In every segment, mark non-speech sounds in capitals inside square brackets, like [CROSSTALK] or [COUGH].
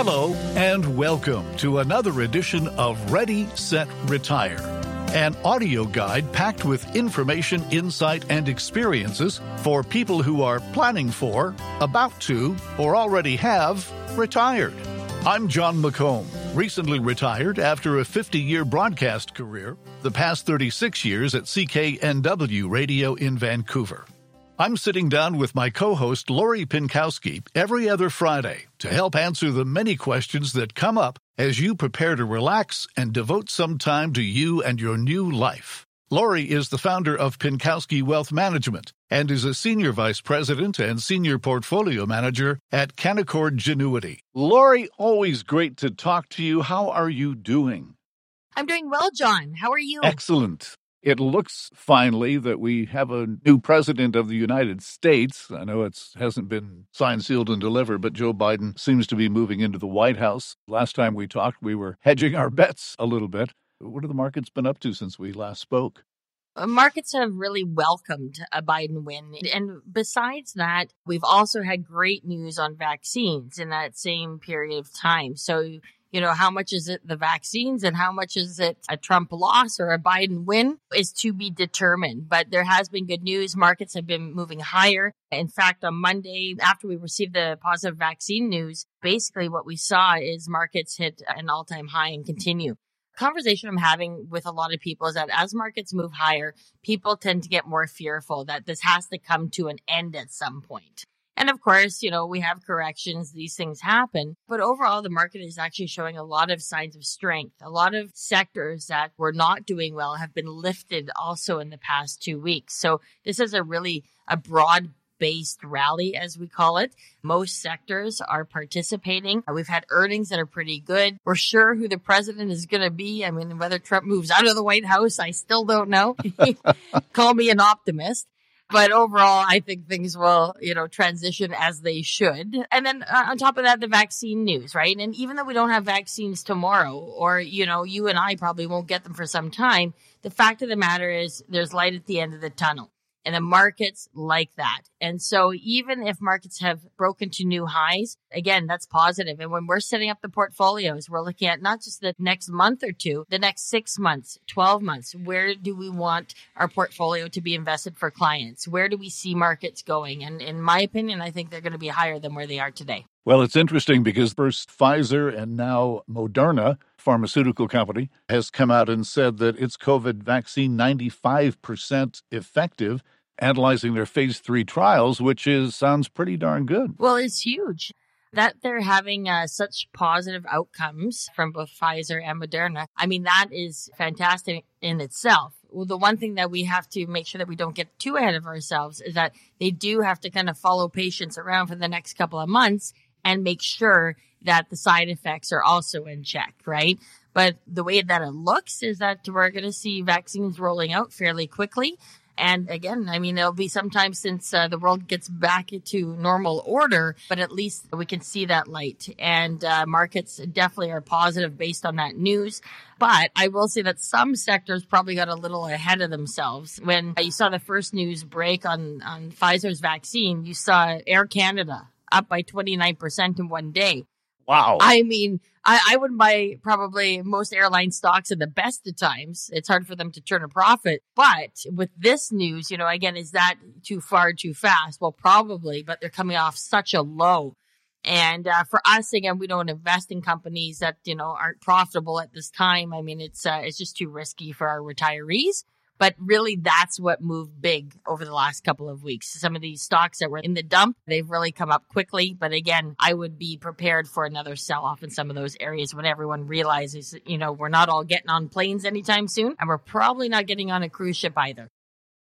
Hello, and welcome to another edition of Ready, Set, Retire, an audio guide packed with information, insight, and experiences for people who are planning for, about to, or already have retired. I'm Jon McComb, recently retired after a 50 year broadcast career, the past 36 years at CKNW Radio in Vancouver. I'm sitting down with my co host Lori Pinkowski every other Friday to help answer the many questions that come up as you prepare to relax and devote some time to you and your new life. Lori is the founder of Pinkowski Wealth Management and is a senior vice president and senior portfolio manager at Canaccord Genuity. Lori, always great to talk to you. How are you doing? I'm doing well, Jon. How are you? Excellent. It looks finally that we have a new president of the United States. I know it hasn't been signed, sealed, and delivered, but Joe Biden seems to be moving into the White House. Last time we talked, we were hedging our [LAUGHS] bets a little bit. What have the markets been up to since we last spoke? Uh, markets have really welcomed a Biden win. And besides that, we've also had great news on vaccines in that same period of time. So you know, how much is it the vaccines and how much is it a Trump loss or a Biden win is to be determined. But there has been good news. Markets have been moving higher. In fact, on Monday, after we received the positive vaccine news, basically what we saw is markets hit an all time high and continue. Conversation I'm having with a lot of people is that as markets move higher, people tend to get more fearful that this has to come to an end at some point. And of course, you know, we have corrections. These things happen. But overall, the market is actually showing a lot of signs of strength. A lot of sectors that were not doing well have been lifted also in the past two weeks. So this is a really a broad based rally, as we call it. Most sectors are participating. Uh, we've had earnings that are pretty good. We're sure who the president is going to be. I mean, whether Trump moves out of the White House, I still don't know. [LAUGHS] Call me an optimist but overall, I think things will, you know, transition as they should. And then uh, on top of that, the vaccine news, right? And even though we don't have vaccines tomorrow, or, you know, you and I probably won't get them for some time, the fact of the matter is there's light at the end of the tunnel and the markets like that. And so even if markets have broken to new highs, again, that's positive. And when we're setting up the portfolios, we're looking at not just the next month or two, the next six months, 12 months. Where do we want our portfolio to be invested for clients? Where do we see markets going? And in my opinion, I think they're going to be higher than where they are today. Well, it's interesting because first Pfizer and now Moderna pharmaceutical company has come out and said that its COVID vaccine 95% effective analyzing their phase three trials, which is sounds pretty darn good. Well, it's huge that they're having uh, such positive outcomes from both Pfizer and Moderna. I mean, that is fantastic in itself. Well, the one thing that we have to make sure that we don't get too ahead of ourselves is that they do have to kind of follow patients around for the next couple of months and make sure that the side effects are also in check, right? But the way that it looks is that we're going to see vaccines rolling out fairly quickly. And again, I mean, it'll be some time since uh, the world gets back to normal order, but at least we can see that light. And uh, markets definitely are positive based on that news. But I will say that some sectors probably got a little ahead of themselves. When you saw the first news break on, on Pfizer's vaccine, you saw Air Canada up by 29% in one day. Wow. I mean, I, I would buy probably most airline stocks at the best of times. It's hard for them to turn a profit. But with this news, you know, again, is that too far, too fast? Well, probably, but they're coming off such a low. And uh, for us, again, we don't invest in companies that you know aren't profitable at this time. I mean, it's uh, it's just too risky for our retirees. But really, that's what moved big over the last couple of weeks. Some of these stocks that were in the dump, they've really come up quickly. But again, I would be prepared for another sell off in some of those areas when everyone realizes, you know, we're not all getting on planes anytime soon, and we're probably not getting on a cruise ship either.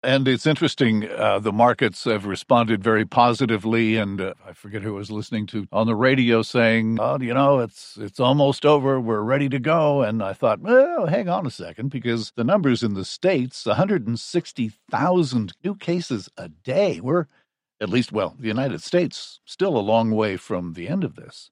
And it's interesting, uh, the markets have responded very positively. And uh, I forget who was listening to on the radio saying, oh, you know, it's, it's almost over. We're ready to go. And I thought, well, hang on a second, because the numbers in the States 160,000 new cases a day. We're at least, well, the United States still a long way from the end of this.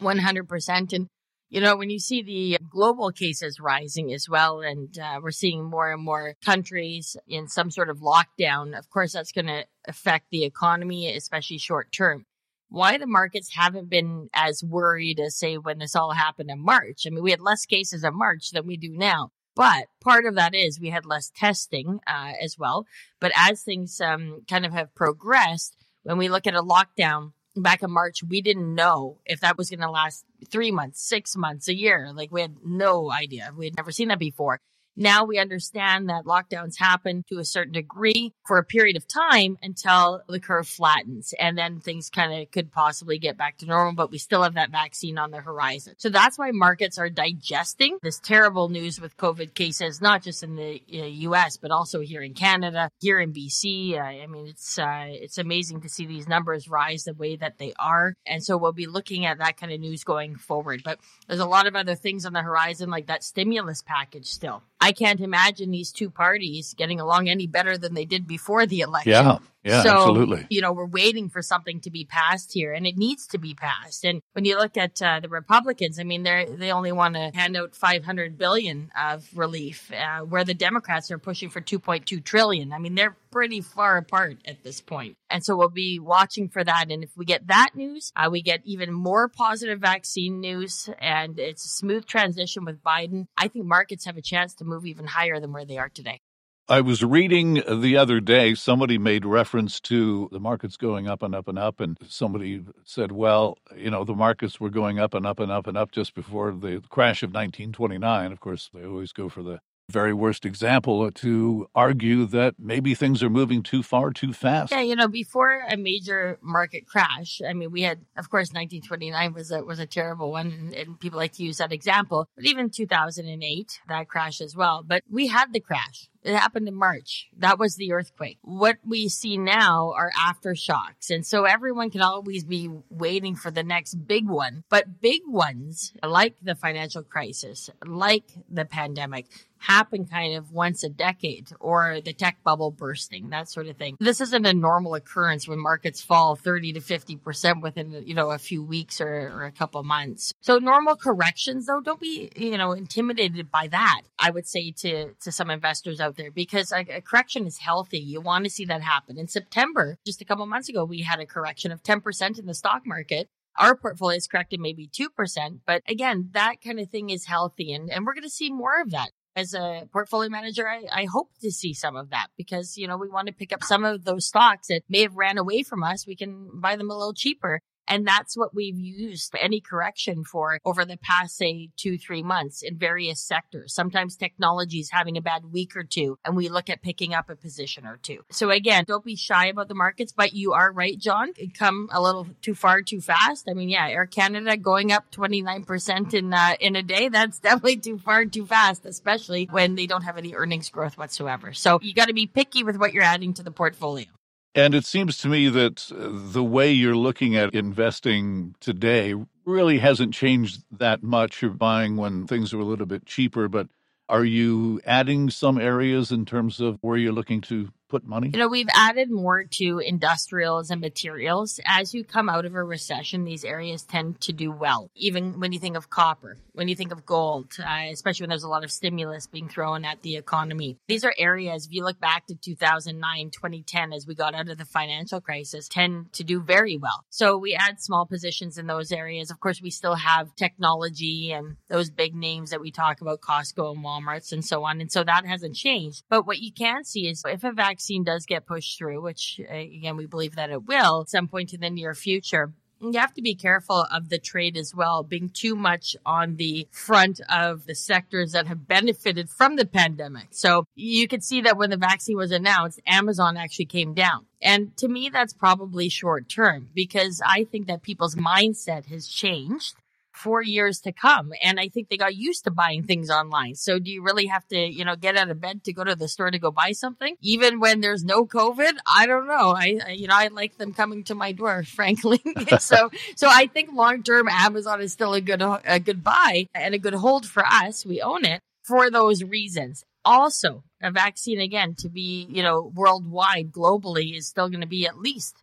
100%. And you know, when you see the global cases rising as well, and uh, we're seeing more and more countries in some sort of lockdown, of course, that's going to affect the economy, especially short term. why the markets haven't been as worried as say when this all happened in March. I mean, we had less cases in March than we do now. But part of that is we had less testing uh, as well. But as things um, kind of have progressed, when we look at a lockdown back in March, we didn't know if that was going to last three months, six months, a year. Like we had no idea. We had never seen that before. Now we understand that lockdowns happen to a certain degree for a period of time until the curve flattens and then things kind of could possibly get back to normal, but we still have that vaccine on the horizon. So that's why markets are digesting this terrible news with COVID cases, not just in the uh, US, but also here in Canada, here in BC. Uh, I mean, it's, uh, it's amazing to see these numbers rise the way that they are. And so we'll be looking at that kind of news going forward. But there's a lot of other things on the horizon, like that stimulus package still. I can't imagine these two parties getting along any better than they did before the election. Yeah. Yeah, so, absolutely. You know, we're waiting for something to be passed here and it needs to be passed. And when you look at uh, the Republicans, I mean, they they only want to hand out 500 billion of relief, uh, where the Democrats are pushing for 2.2 trillion. I mean, they're pretty far apart at this point. And so we'll be watching for that. And if we get that news, uh, we get even more positive vaccine news and it's a smooth transition with Biden. I think markets have a chance to move even higher than where they are today. I was reading the other day, somebody made reference to the markets going up and up and up. And somebody said, well, you know, the markets were going up and up and up and up just before the crash of 1929. Of course, they always go for the very worst example to argue that maybe things are moving too far too fast. Yeah, you know, before a major market crash, I mean, we had, of course, 1929 was a was a terrible one, and, and people like to use that example. But even 2008, that crash as well. But we had the crash. It happened in March. That was the earthquake. What we see now are aftershocks. And so everyone can always be waiting for the next big one. But big ones, like the financial crisis, like the pandemic, happen kind of once a decade or the tech bubble bursting, that sort of thing. This isn't a normal occurrence when markets fall 30 to 50% within, you know, a few weeks or, or a couple months. So normal corrections though, don't be, you know, intimidated by that. I would say to, to some investors out there because a, a correction is healthy. You want to see that happen. In September, just a couple months ago, we had a correction of 10% in the stock market our portfolio is corrected maybe 2%. But again, that kind of thing is healthy. And, and we're going to see more of that as a portfolio manager, I, I hope to see some of that because, you know, we want to pick up some of those stocks that may have ran away from us. We can buy them a little cheaper. And that's what we've used any correction for over the past, say, two, three months in various sectors. Sometimes technology is having a bad week or two, and we look at picking up a position or two. So again, don't be shy about the markets, but you are right, Jon. It come a little too far too fast. I mean, yeah, Air Canada going up 29% in, uh, in a day. That's [LAUGHS] definitely too far too fast, especially when they don't have any earnings growth whatsoever. So you got to be picky with what you're adding to the portfolio. And it seems to me that the way you're looking at investing today really hasn't changed that much. You're buying when things are a little bit cheaper, but are you adding some areas in terms of where you're looking to put money? You know, we've added more to industrials and materials. As you come out of a recession, these areas tend to do well. Even when you think of copper, when you think of gold, uh, especially when there's a lot of stimulus being thrown at the economy. These are areas, if you look back to 2009, 2010, as we got out of the financial crisis, tend to do very well. So we add small positions in those areas. Of course, we still have technology and those big names that we talk about, Costco and Walmart's and so on. And so that hasn't changed. But what you can see is if a vaccine vaccine does get pushed through, which uh, again, we believe that it will at some point in the near future, you have to be careful of the trade as well, being too much on the front of the sectors that have benefited from the pandemic. So you could see that when the vaccine was announced, Amazon actually came down. And to me, that's probably short term because I think that people's mindset has changed for years to come. And I think they got used to buying things online. So do you really have to, you know, get out of bed to go to the store to go buy something? Even when there's no COVID? I don't know. I, I you know, I like them coming to my door, [LAUGHS] frankly. [LAUGHS] so, so I think long term Amazon is still a good, a good buy and a good hold for us. We own it for those reasons also a vaccine again to be you know worldwide globally is still going to be at least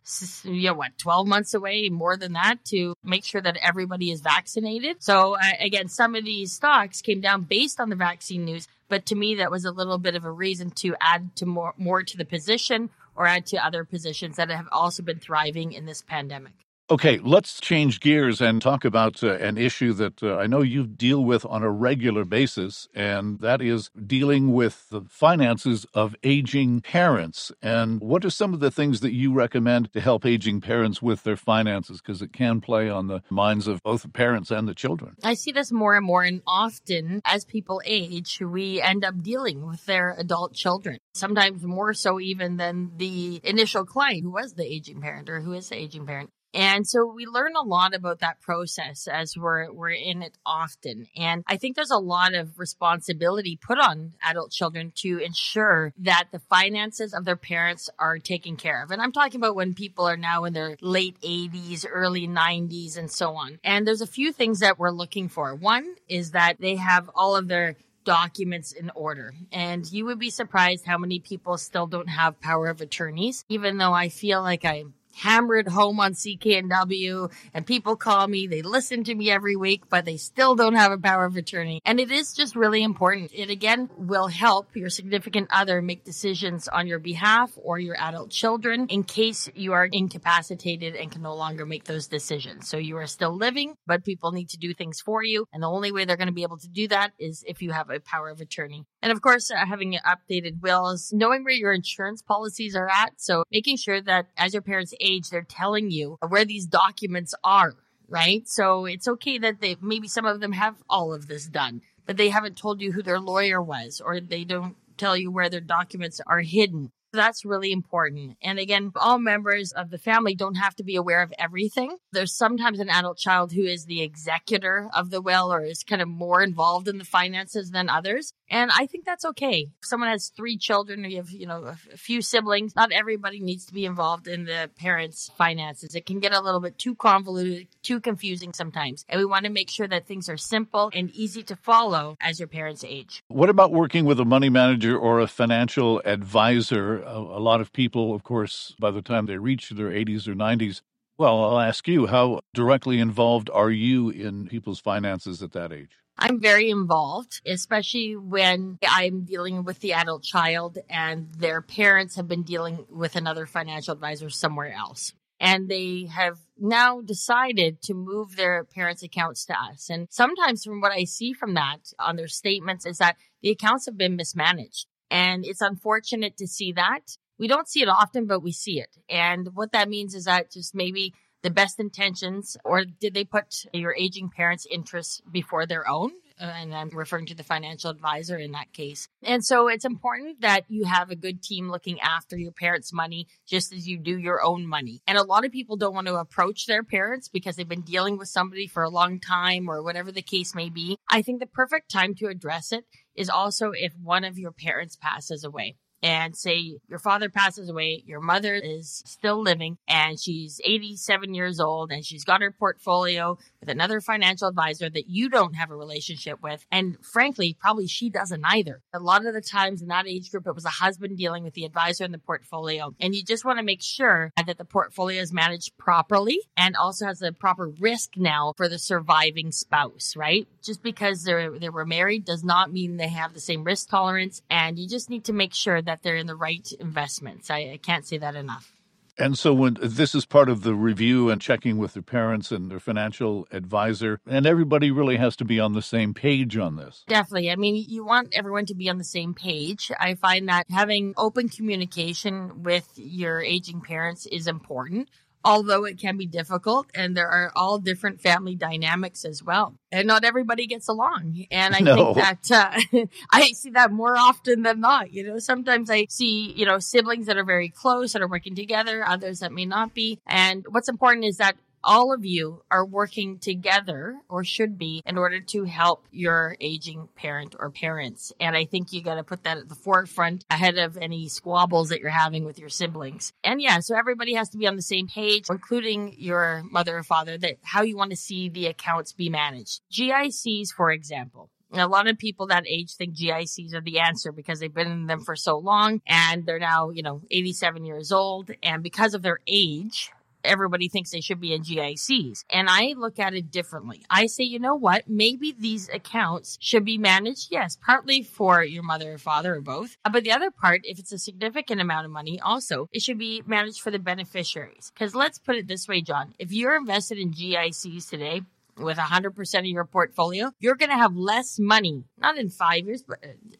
you know what 12 months away more than that to make sure that everybody is vaccinated. So uh, again some of these stocks came down based on the vaccine news but to me that was a little bit of a reason to add to more more to the position or add to other positions that have also been thriving in this pandemic Okay, let's change gears and talk about uh, an issue that uh, I know you deal with on a regular basis, and that is dealing with the finances of aging parents. And what are some of the things that you recommend to help aging parents with their finances? Because it can play on the minds of both the parents and the children. I see this more and more, and often as people age, we end up dealing with their adult children, sometimes more so even than the initial client who was the aging parent or who is the aging parent. And so we learn a lot about that process as we're we're in it often. And I think there's a lot of responsibility put on adult children to ensure that the finances of their parents are taken care of. And I'm talking about when people are now in their late 80s, early 90s and so on. And there's a few things that we're looking for. One is that they have all of their documents in order. And you would be surprised how many people still don't have power of attorneys, even though I feel like I hammered home on CKNW and people call me. They listen to me every week, but they still don't have a power of attorney. And it is just really important. It again will help your significant other make decisions on your behalf or your adult children in case you are incapacitated and can no longer make those decisions. So you are still living, but people need to do things for you. And the only way they're going to be able to do that is if you have a power of attorney. And of course, uh, having updated wills, knowing where your insurance policies are at. So making sure that as your parents age, they're telling you where these documents are, right? So it's okay that they, maybe some of them have all of this done, but they haven't told you who their lawyer was or they don't tell you where their documents are hidden. That's really important. And again, all members of the family don't have to be aware of everything. There's sometimes an adult child who is the executor of the will or is kind of more involved in the finances than others. And I think that's okay. If someone has three children or you have, you know, a few siblings, not everybody needs to be involved in the parents' finances. It can get a little bit too convoluted, too confusing sometimes. And we want to make sure that things are simple and easy to follow as your parents age. What about working with a money manager or a financial advisor? A, a lot of people, of course, by the time they reach their 80s or 90s, well, I'll ask you, how directly involved are you in people's finances at that age? I'm very involved, especially when I'm dealing with the adult child and their parents have been dealing with another financial advisor somewhere else. And they have now decided to move their parents' accounts to us. And sometimes from what I see from that on their statements is that the accounts have been mismanaged. And it's unfortunate to see that. We don't see it often, but we see it. And what that means is that just maybe the best intentions, or did they put your aging parents' interests before their own? And I'm referring to the financial advisor in that case. And so it's important that you have a good team looking after your parents' money just as you do your own money. And a lot of people don't want to approach their parents because they've been dealing with somebody for a long time or whatever the case may be. I think the perfect time to address it is also if one of your parents passes away and say your father passes away, your mother is still living and she's 87 years old and she's got her portfolio with another financial advisor that you don't have a relationship with. And frankly, probably she doesn't either. A lot of the times in that age group, it was a husband dealing with the advisor and the portfolio. And you just want to make sure that the portfolio is managed properly and also has a proper risk now for the surviving spouse, right? Just because they they were married does not mean they have the same risk tolerance. And you just need to make sure that they're in the right investments. I, I can't say that enough. And so when this is part of the review and checking with their parents and their financial advisor, and everybody really has to be on the same page on this. Definitely. I mean, you want everyone to be on the same page. I find that having open communication with your aging parents is important although it can be difficult and there are all different family dynamics as well. And not everybody gets along. And I no. think that uh, [LAUGHS] I see that more often than not. You know, sometimes I see, you know, siblings that are very close that are working together, others that may not be. And what's important is that all of you are working together or should be in order to help your aging parent or parents. And I think you got to put that at the forefront ahead of any squabbles that you're having with your siblings. And yeah, so everybody has to be on the same page, including your mother or father, that how you want to see the accounts be managed. GICs, for example, a lot of people that age think GICs are the answer because they've been in them for so long and they're now, you know, 87 years old. And because of their age, everybody thinks they should be in GICs. And I look at it differently. I say, you know what? Maybe these accounts should be managed, yes, partly for your mother or father or both. But the other part, if it's a significant amount of money, also, it should be managed for the beneficiaries. Because let's put it this way, Jon. If you're invested in GICs today, with 100% of your portfolio, you're going to have less money, not in five years, but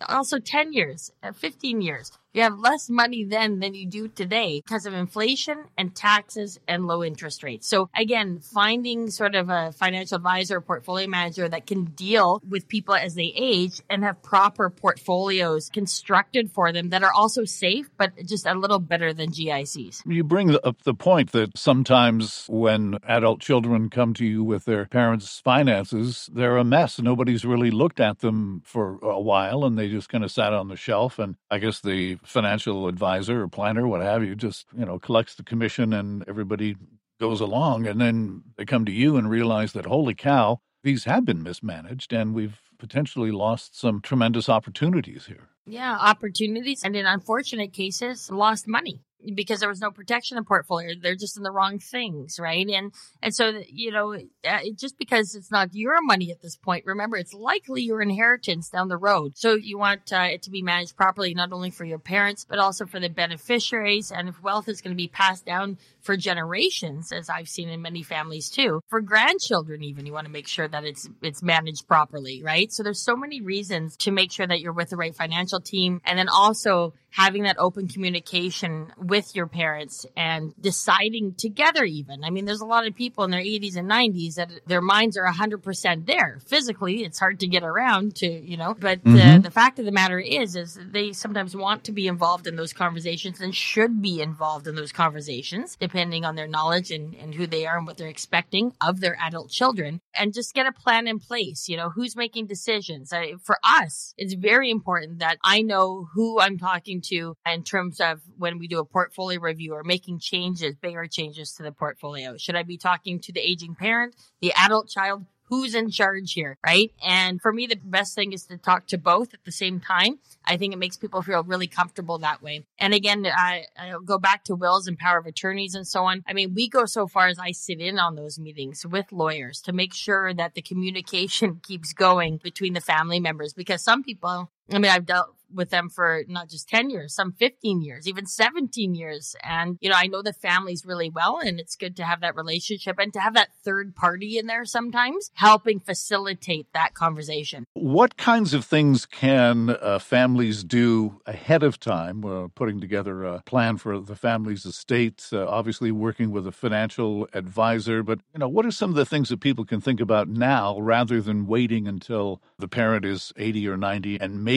also 10 years, uh, 15 years. You have less money then than you do today because of inflation and taxes and low interest rates. So again, finding sort of a financial advisor or portfolio manager that can deal with people as they age and have proper portfolios constructed for them that are also safe, but just a little better than GICs. You bring up the point that sometimes when adult children come to you with their parents' finances, they're a mess. Nobody's really looked at them for a while and they just kind of sat on the shelf. And I guess the financial advisor or planner, what have you, just, you know, collects the commission and everybody goes along. And then they come to you and realize that, holy cow, these have been mismanaged and we've potentially lost some tremendous opportunities here. Yeah, opportunities. And in unfortunate cases, lost money because there was no protection in portfolio. They're just in the wrong things, right? And and so you know, uh, just because it's not your money at this point, remember it's likely your inheritance down the road. So you want uh, it to be managed properly, not only for your parents but also for the beneficiaries. And if wealth is going to be passed down for generations, as I've seen in many families too, for grandchildren even, you want to make sure that it's it's managed properly, right? So there's so many reasons to make sure that you're with the right financial team, and then also having that open communication with your parents and deciding together even. I mean, there's a lot of people in their 80s and 90s that their minds are 100% there. Physically, it's hard to get around to, you know, but mm-hmm. the, the fact of the matter is, is they sometimes want to be involved in those conversations and should be involved in those conversations, depending on their knowledge and, and who they are and what they're expecting of their adult children and just get a plan in place. You know, who's making decisions? I, for us, it's very important that I know who I'm talking to in terms of when we do a portfolio review or making changes, bigger changes to the portfolio? Should I be talking to the aging parent, the adult child? Who's in charge here, right? And for me, the best thing is to talk to both at the same time. I think it makes people feel really comfortable that way. And again, I, I'll go back to wills and power of attorneys and so on. I mean, we go so far as I sit in on those meetings with lawyers to make sure that the communication [LAUGHS] keeps going between the family members because some people I mean, I've dealt with them for not just 10 years, some 15 years, even 17 years. And, you know, I know the families really well and it's good to have that relationship and to have that third party in there sometimes helping facilitate that conversation. What kinds of things can uh, families do ahead of time, uh, putting together a plan for the family's estate, uh, obviously working with a financial advisor, but, you know, what are some of the things that people can think about now rather than waiting until the parent is 80 or 90 and maybe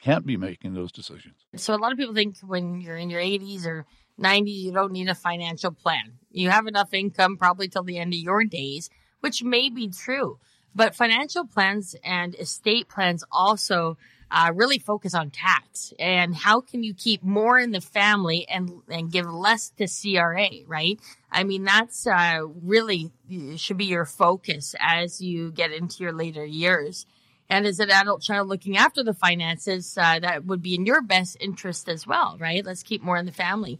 can't be making those decisions. So a lot of people think when you're in your 80s or 90s, you don't need a financial plan. You have enough income probably till the end of your days, which may be true. But financial plans and estate plans also uh, really focus on tax and how can you keep more in the family and and give less to CRA, right? I mean, that's uh, really should be your focus as you get into your later years. And as an adult child looking after the finances, uh, that would be in your best interest as well, right? Let's keep more in the family.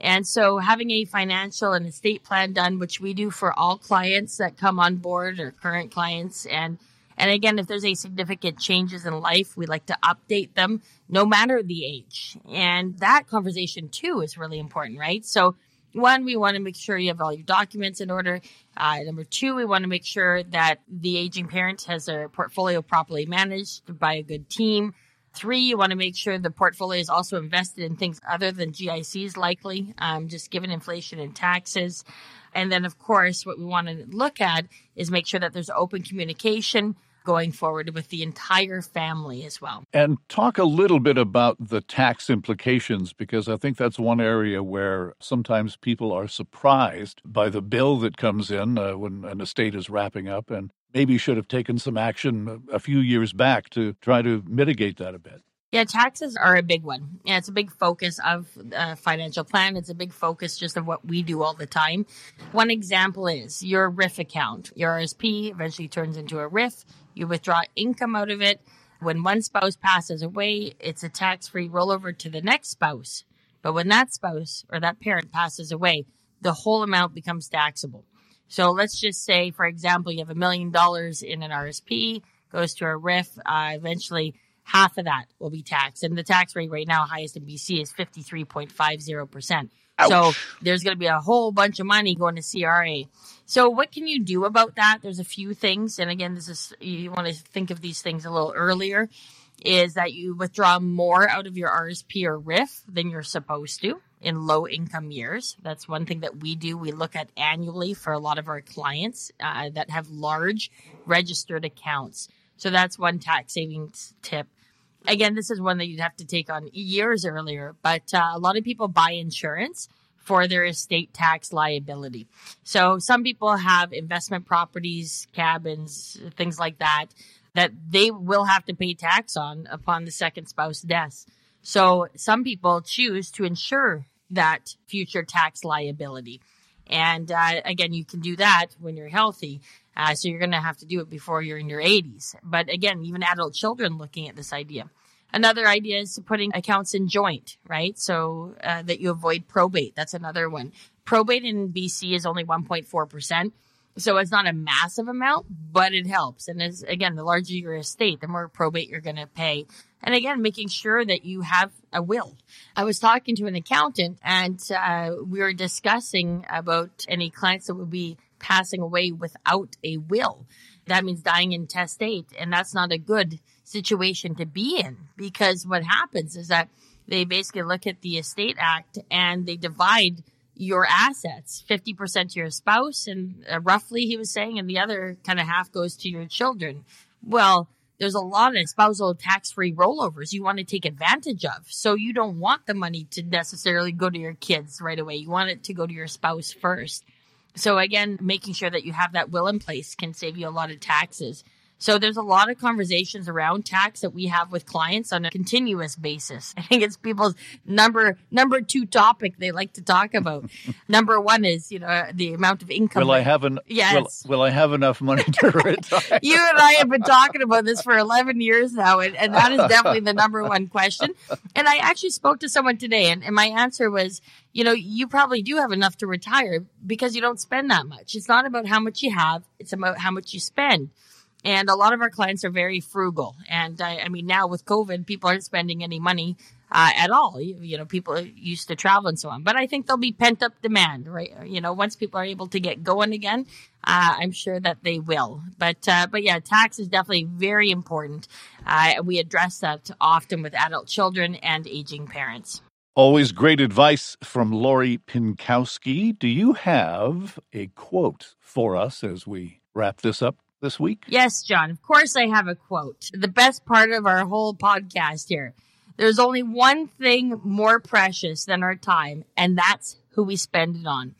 And so having a financial and estate plan done, which we do for all clients that come on board or current clients. And, and again, if there's a significant changes in life, we like to update them no matter the age. And that conversation too is really important, right? So one, we want to make sure you have all your documents in order. Uh, number two, we want to make sure that the aging parent has their portfolio properly managed by a good team. Three, you want to make sure the portfolio is also invested in things other than GICs, likely, um, just given inflation and taxes. And then, of course, what we want to look at is make sure that there's open communication going forward with the entire family as well. And talk a little bit about the tax implications, because I think that's one area where sometimes people are surprised by the bill that comes in uh, when an estate is wrapping up and maybe should have taken some action a few years back to try to mitigate that a bit. Yeah, taxes are a big one. Yeah, it's a big focus of a financial plan. It's a big focus just of what we do all the time. One example is your RRIF account. Your RSP eventually turns into a RRIF. You withdraw income out of it. When one spouse passes away, it's a tax free rollover to the next spouse. But when that spouse or that parent passes away, the whole amount becomes taxable. So let's just say, for example, you have a million dollars in an RSP, goes to a RRIF, uh, eventually half of that will be taxed. And the tax rate right now, highest in BC, is 53.50%. So there's going to be a whole bunch of money going to CRA. So what can you do about that? There's a few things. And again, this is, you want to think of these things a little earlier is that you withdraw more out of your RSP or RRIF than you're supposed to in low income years. That's one thing that we do. We look at annually for a lot of our clients uh, that have large registered accounts. So that's one tax savings tip. Again, this is one that you'd have to take on years earlier, but uh, a lot of people buy insurance for their estate tax liability. So some people have investment properties, cabins, things like that that they will have to pay tax on upon the second spouse death. So some people choose to insure that future tax liability. And uh, again, you can do that when you're healthy. Uh, so you're going to have to do it before you're in your 80s. But again, even adult children looking at this idea. Another idea is to putting accounts in joint, right? So uh, that you avoid probate. That's another one. Probate in BC is only 1.4%. So it's not a massive amount, but it helps. And as again, the larger your estate, the more probate you're going to pay. And again, making sure that you have a will. I was talking to an accountant and uh, we were discussing about any clients that would be passing away without a will. That means dying intestate. And that's not a good situation to be in because what happens is that they basically look at the estate act and they divide your assets 50% to your spouse and uh, roughly he was saying and the other kind of half goes to your children well there's a lot of spousal tax-free rollovers you want to take advantage of. So you don't want the money to necessarily go to your kids right away. You want it to go to your spouse first. So again making sure that you have that will in place can save you a lot of taxes so there's a lot of conversations around tax that we have with clients on a continuous basis. [LAUGHS] I think it's people's number number two topic they like to talk about. [LAUGHS] number one is you know the amount of income. Will I have an? Yes. Will, will I have enough money to [LAUGHS] retire? you and I have been talking about this for 11 years now, and, and that is definitely the number one question. And I actually spoke to someone today, and, and my answer was, you know, you probably do have enough to retire because you don't spend that much. It's not about how much you have; it's about how much you spend. And a lot of our clients are very frugal. And I, I mean, now with COVID, people aren't spending any money uh, at all. You, you, know, people used to travel and so on. But I think there'll be pent up demand, right? You know, once people are able to get going again, uh, I'm sure that they will. But uh, but yeah, tax is definitely very important. Uh, we address that often with adult children and aging parents. Always great advice from Lori Pinkowski. Do you have a quote for us as we wrap this up? This week? Yes, Jon. Of course, I have a quote. The best part of our whole podcast here. There's only one thing more precious than our time, and that's who we spend it on.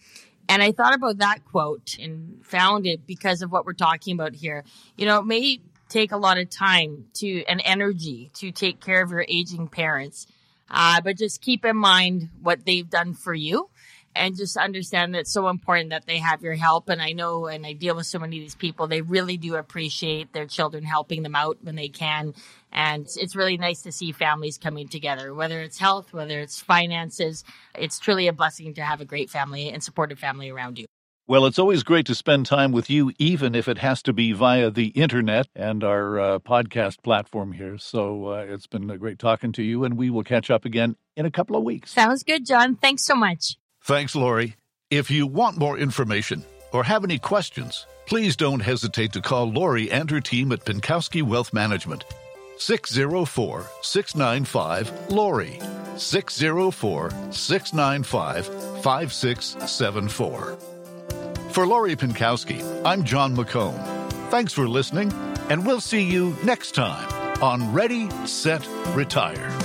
And I thought about that quote and found it because of what we're talking about here. You know, it may take a lot of time to and energy to take care of your aging parents, uh, but just keep in mind what they've done for you and just understand that it's so important that they have your help. And I know, and I deal with so many of these people, they really do appreciate their children helping them out when they can. And it's really nice to see families coming together, whether it's health, whether it's finances. It's truly a blessing to have a great family and supportive family around you. Well, it's always great to spend time with you, even if it has to be via the internet and our uh, podcast platform here. So uh, it's been a great talking to you, and we will catch up again in a couple of weeks. Sounds good, Jon. Thanks so much. Thanks, Lori. If you want more information or have any questions, please don't hesitate to call Lori and her team at Pinkowski Wealth Management. 604 695 Lori. 604 695 5674. For Lori Pinkowski, I'm Jon McComb. Thanks for listening, and we'll see you next time on Ready, Set, Retire.